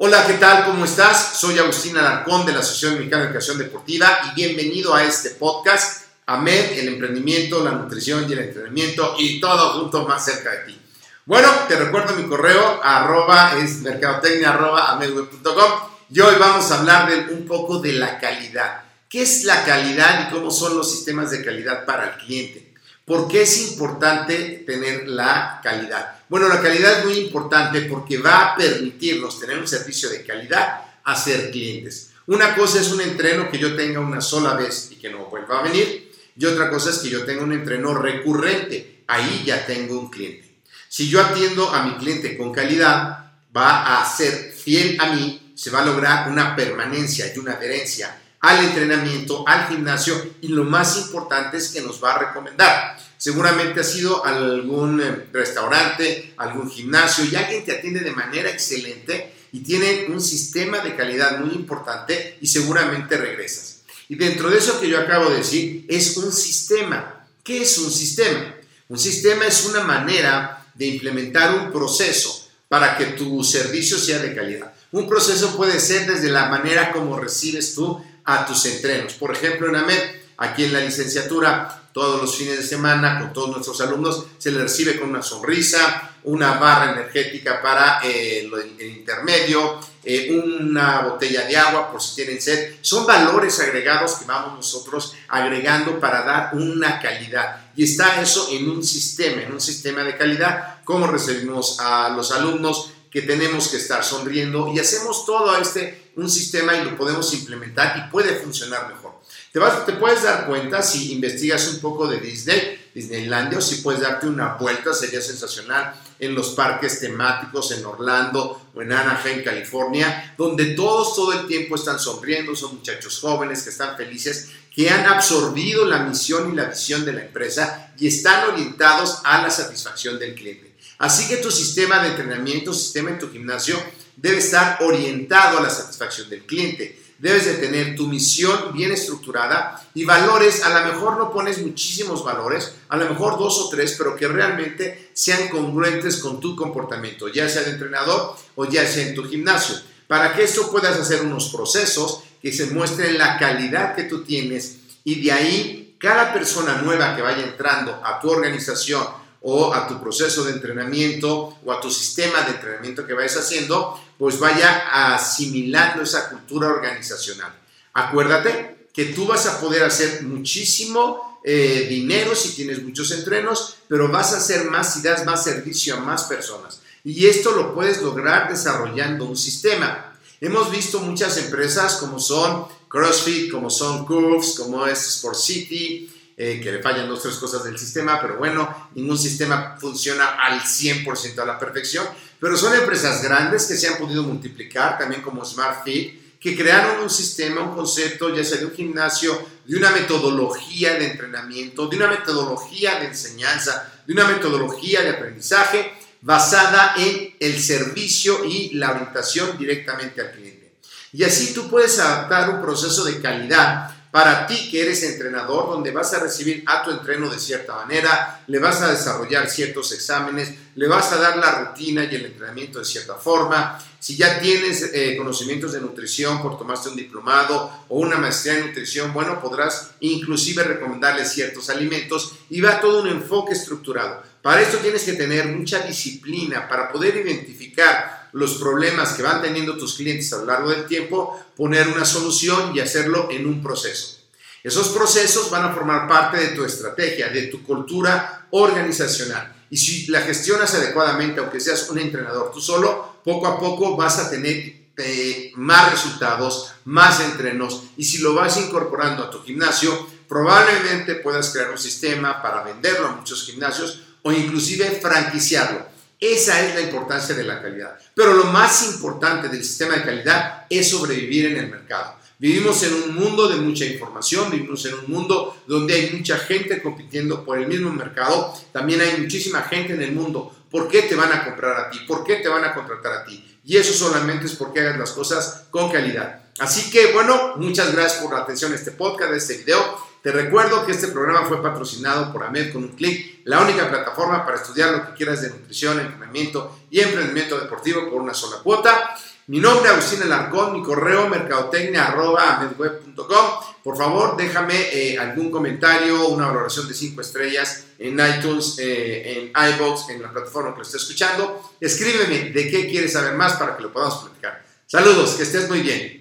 Hola, ¿qué tal? ¿Cómo estás? Soy Agustín Alarcón de la Asociación Mexicana de Educación Deportiva y bienvenido a este podcast, AMED, el emprendimiento, la nutrición y el entrenamiento y todo junto más cerca de ti. Bueno, te recuerdo mi correo, arroba es mercadotecnia, arroba amedweb.com y hoy vamos a hablar de, un poco de la calidad. ¿Qué es la calidad y cómo son los sistemas de calidad para el cliente? ¿Por qué es importante tener la calidad? Bueno, la calidad es muy importante porque va a permitirnos tener un servicio de calidad a ser clientes. Una cosa es un entreno que yo tenga una sola vez y que no vuelva a venir. Y otra cosa es que yo tenga un entreno recurrente. Ahí ya tengo un cliente. Si yo atiendo a mi cliente con calidad, va a ser fiel a mí, se va a lograr una permanencia y una adherencia al entrenamiento, al gimnasio y lo más importante es que nos va a recomendar. Seguramente ha sido algún eh, restaurante, algún gimnasio y alguien te atiende de manera excelente y tiene un sistema de calidad muy importante y seguramente regresas. Y dentro de eso que yo acabo de decir es un sistema. ¿Qué es un sistema? Un sistema es una manera de implementar un proceso para que tu servicio sea de calidad. Un proceso puede ser desde la manera como recibes tú a tus entrenos. Por ejemplo, en AMED, aquí en la licenciatura, todos los fines de semana, con todos nuestros alumnos, se les recibe con una sonrisa, una barra energética para eh, el, intermedio, eh, una botella de agua por si tienen sed. Son valores agregados que vamos nosotros agregando para dar una calidad. Y está eso en un sistema, en un sistema de calidad, cómo recibimos a los alumnos, que tenemos que estar sonriendo y hacemos todo este un sistema y lo podemos implementar y puede funcionar mejor. Te, vas, te puedes dar cuenta si investigas un poco de Disney, Disneylandia, o si puedes darte una vuelta, sería sensacional, en los parques temáticos en Orlando o en Anaheim, California, donde todos todo el tiempo están sonriendo, son muchachos jóvenes que están felices, que han absorbido la misión y la visión de la empresa y están orientados a la satisfacción del cliente. Así que tu sistema de entrenamiento, sistema en tu gimnasio, debe estar orientado a la satisfacción del cliente. Debes de tener tu misión bien estructurada y valores, a lo mejor no pones muchísimos valores, a lo mejor dos o tres, pero que realmente sean congruentes con tu comportamiento, ya sea de entrenador o ya sea en tu gimnasio. Para que esto puedas hacer unos procesos que se muestren la calidad que tú tienes y de ahí cada persona nueva que vaya entrando a tu organización o a tu proceso de entrenamiento o a tu sistema de entrenamiento que vayas haciendo, pues vaya asimilando esa cultura organizacional. Acuérdate que tú vas a poder hacer muchísimo eh, dinero si tienes muchos entrenos, pero vas a hacer más si das más servicio a más personas. Y esto lo puedes lograr desarrollando un sistema. Hemos visto muchas empresas como son CrossFit, como son Curves, como es Sport City, eh, que le fallan dos o tres cosas del sistema, pero bueno, ningún sistema funciona al 100% a la perfección, pero son empresas grandes que se han podido multiplicar, también como SmartFit, que crearon un sistema, un concepto, ya sea de un gimnasio, de una metodología de entrenamiento, de una metodología de enseñanza, de una metodología de aprendizaje basada en el servicio y la orientación directamente al cliente. Y así tú puedes adaptar un proceso de calidad para ti que eres entrenador, donde vas a recibir a tu entreno de cierta manera, le vas a desarrollar ciertos exámenes, le vas a dar la rutina y el entrenamiento de cierta forma. Si ya tienes eh, conocimientos de nutrición por tomaste un diplomado o una maestría en nutrición, bueno, podrás inclusive recomendarle ciertos alimentos y va todo un enfoque estructurado. Para esto tienes que tener mucha disciplina para poder identificar los problemas que van teniendo tus clientes a lo largo del tiempo, poner una solución y hacerlo en un proceso. Esos procesos van a formar parte de tu estrategia, de tu cultura organizacional. Y si la gestionas adecuadamente, aunque seas un entrenador tú solo, poco a poco vas a tener eh, más resultados, más entrenos. Y si lo vas incorporando a tu gimnasio, probablemente puedas crear un sistema para venderlo a muchos gimnasios o inclusive franquiciarlo. Esa es la importancia de la calidad. Pero lo más importante del sistema de calidad es sobrevivir en el mercado. Vivimos en un mundo de mucha información, vivimos en un mundo donde hay mucha gente compitiendo por el mismo mercado, también hay muchísima gente en el mundo. ¿Por qué te van a comprar a ti? ¿Por qué te van a contratar a ti? Y eso solamente es porque hagas las cosas con calidad. Así que bueno, muchas gracias por la atención a este podcast, a este video. Te recuerdo que este programa fue patrocinado por AMED con un clic, la única plataforma para estudiar lo que quieras de nutrición, entrenamiento y emprendimiento deportivo por una sola cuota. Mi nombre es Agustín Alarcón, mi correo mercadotecnia.amedweb.com. Por favor, déjame eh, algún comentario, una valoración de 5 estrellas en iTunes, eh, en iBox, en la plataforma que lo estés escuchando. Escríbeme de qué quieres saber más para que lo podamos platicar. Saludos, que estés muy bien.